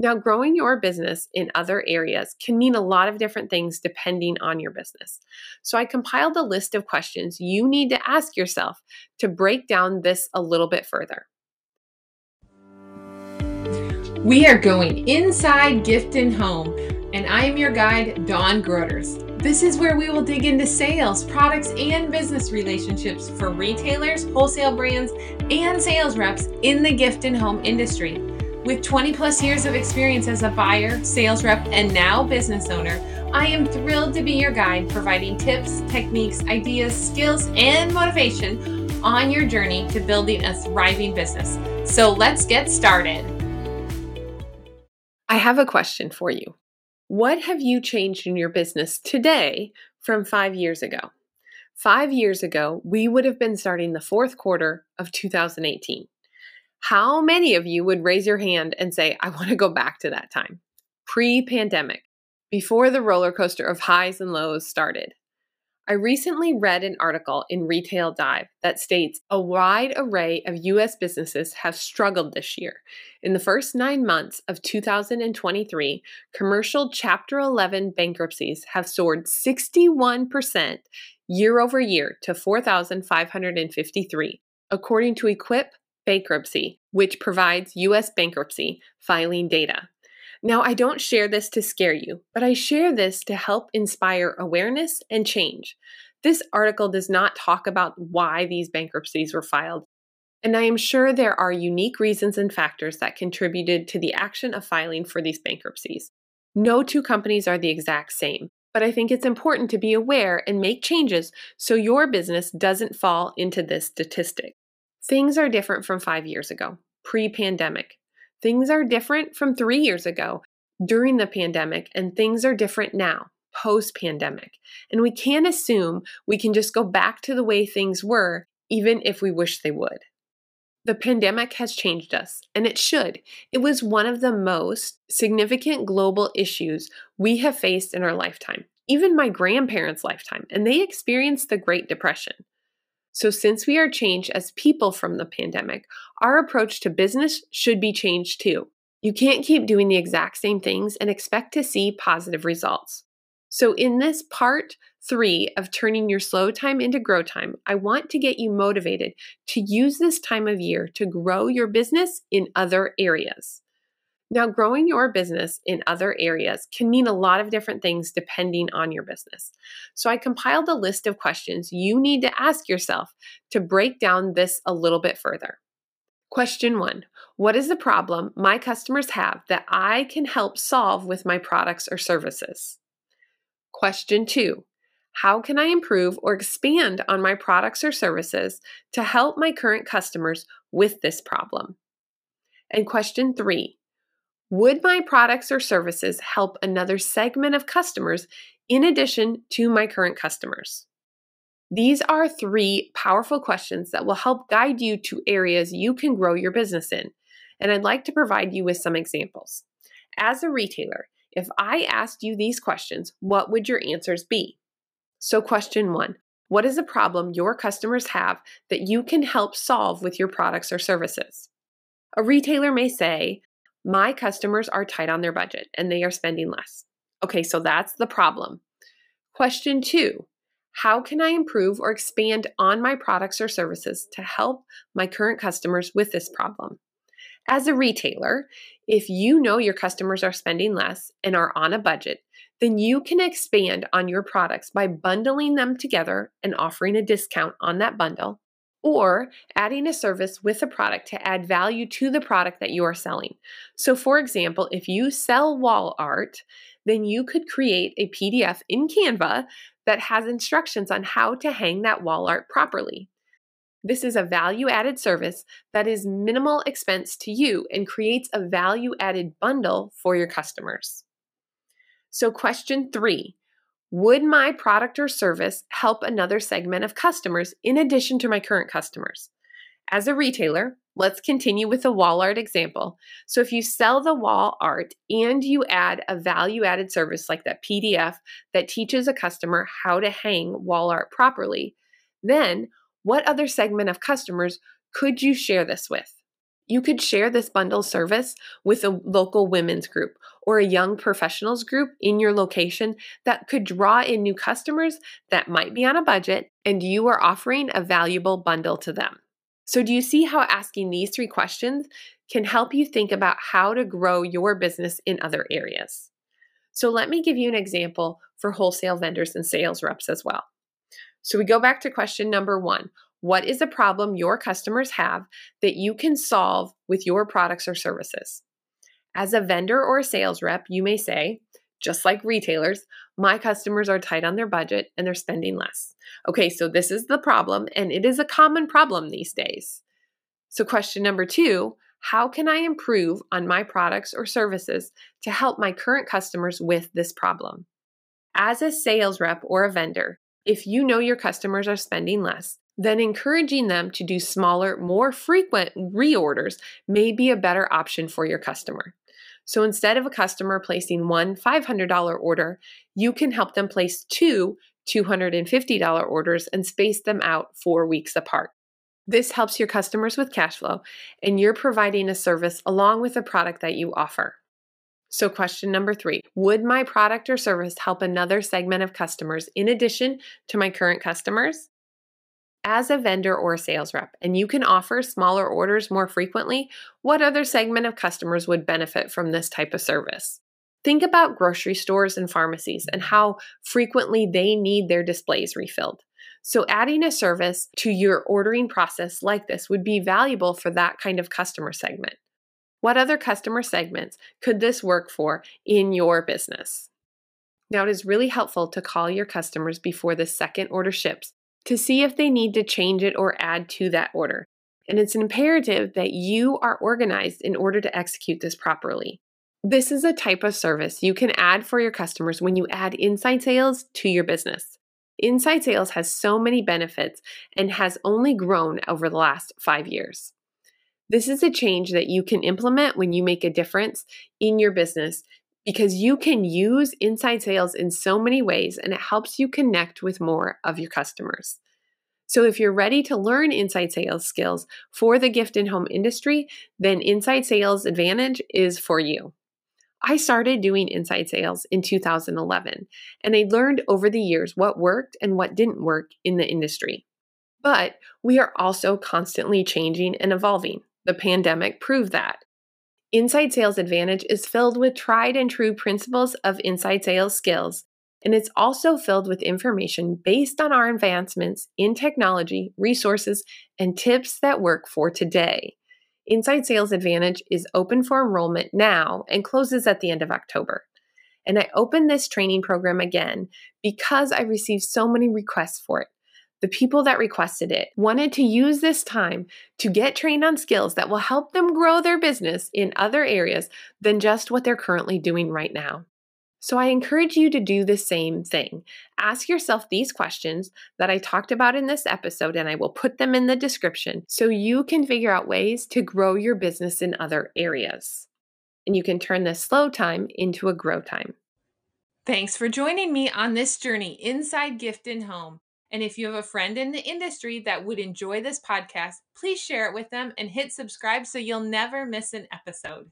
Now, growing your business in other areas can mean a lot of different things depending on your business. So, I compiled a list of questions you need to ask yourself to break down this a little bit further. We are going inside Gift and Home, and I am your guide, Dawn Groders. This is where we will dig into sales, products, and business relationships for retailers, wholesale brands, and sales reps in the gift and home industry. With 20 plus years of experience as a buyer, sales rep, and now business owner, I am thrilled to be your guide, providing tips, techniques, ideas, skills, and motivation on your journey to building a thriving business. So let's get started. I have a question for you. What have you changed in your business today from five years ago? Five years ago, we would have been starting the fourth quarter of 2018. How many of you would raise your hand and say, I want to go back to that time? Pre pandemic, before the roller coaster of highs and lows started. I recently read an article in Retail Dive that states a wide array of US businesses have struggled this year. In the first nine months of 2023, commercial Chapter 11 bankruptcies have soared 61% year over year to 4,553, according to Equip bankruptcy, which provides U.S. bankruptcy filing data. Now, I don't share this to scare you, but I share this to help inspire awareness and change. This article does not talk about why these bankruptcies were filed, and I am sure there are unique reasons and factors that contributed to the action of filing for these bankruptcies. No two companies are the exact same, but I think it's important to be aware and make changes so your business doesn't fall into this statistic. Things are different from five years ago, pre pandemic. Things are different from three years ago, during the pandemic, and things are different now, post pandemic. And we can't assume we can just go back to the way things were, even if we wish they would. The pandemic has changed us, and it should. It was one of the most significant global issues we have faced in our lifetime, even my grandparents' lifetime, and they experienced the Great Depression. So, since we are changed as people from the pandemic, our approach to business should be changed too. You can't keep doing the exact same things and expect to see positive results. So, in this part three of turning your slow time into grow time, I want to get you motivated to use this time of year to grow your business in other areas. Now, growing your business in other areas can mean a lot of different things depending on your business. So, I compiled a list of questions you need to ask yourself to break down this a little bit further. Question one What is the problem my customers have that I can help solve with my products or services? Question two How can I improve or expand on my products or services to help my current customers with this problem? And question three would my products or services help another segment of customers in addition to my current customers? These are three powerful questions that will help guide you to areas you can grow your business in. And I'd like to provide you with some examples. As a retailer, if I asked you these questions, what would your answers be? So, question one What is a problem your customers have that you can help solve with your products or services? A retailer may say, my customers are tight on their budget and they are spending less. Okay, so that's the problem. Question two How can I improve or expand on my products or services to help my current customers with this problem? As a retailer, if you know your customers are spending less and are on a budget, then you can expand on your products by bundling them together and offering a discount on that bundle or adding a service with a product to add value to the product that you are selling. So, for example, if you sell wall art, then you could create a PDF in Canva that has instructions on how to hang that wall art properly. This is a value added service that is minimal expense to you and creates a value added bundle for your customers. So, question three would my product or service help another segment of customers in addition to my current customers? As a retailer, let's continue with the wall art example. So, if you sell the wall art and you add a value added service like that PDF that teaches a customer how to hang wall art properly, then what other segment of customers could you share this with? You could share this bundle service with a local women's group or a young professionals group in your location that could draw in new customers that might be on a budget and you are offering a valuable bundle to them. So, do you see how asking these three questions can help you think about how to grow your business in other areas? So, let me give you an example for wholesale vendors and sales reps as well. So, we go back to question number one What is a problem your customers have that you can solve with your products or services? As a vendor or a sales rep, you may say, just like retailers, my customers are tight on their budget and they're spending less. Okay, so this is the problem, and it is a common problem these days. So, question number two how can I improve on my products or services to help my current customers with this problem? As a sales rep or a vendor, if you know your customers are spending less, then encouraging them to do smaller, more frequent reorders may be a better option for your customer. So instead of a customer placing one $500 order, you can help them place two $250 orders and space them out four weeks apart. This helps your customers with cash flow, and you're providing a service along with a product that you offer. So, question number three Would my product or service help another segment of customers in addition to my current customers? As a vendor or a sales rep and you can offer smaller orders more frequently, what other segment of customers would benefit from this type of service? Think about grocery stores and pharmacies and how frequently they need their displays refilled. So, adding a service to your ordering process like this would be valuable for that kind of customer segment. What other customer segments could this work for in your business? Now, it is really helpful to call your customers before the second order ships to see if they need to change it or add to that order. And it's imperative that you are organized in order to execute this properly. This is a type of service you can add for your customers when you add inside sales to your business. Inside sales has so many benefits and has only grown over the last five years. This is a change that you can implement when you make a difference in your business because you can use inside sales in so many ways and it helps you connect with more of your customers. So, if you're ready to learn inside sales skills for the gift and home industry, then Inside Sales Advantage is for you. I started doing inside sales in 2011, and I learned over the years what worked and what didn't work in the industry. But we are also constantly changing and evolving. The pandemic proved that. Inside Sales Advantage is filled with tried and true principles of inside sales skills, and it's also filled with information based on our advancements in technology, resources, and tips that work for today. Inside Sales Advantage is open for enrollment now and closes at the end of October. And I opened this training program again because I received so many requests for it the people that requested it wanted to use this time to get trained on skills that will help them grow their business in other areas than just what they're currently doing right now. So I encourage you to do the same thing. Ask yourself these questions that I talked about in this episode, and I will put them in the description so you can figure out ways to grow your business in other areas. And you can turn this slow time into a grow time. Thanks for joining me on this journey inside Gift and Home. And if you have a friend in the industry that would enjoy this podcast, please share it with them and hit subscribe so you'll never miss an episode.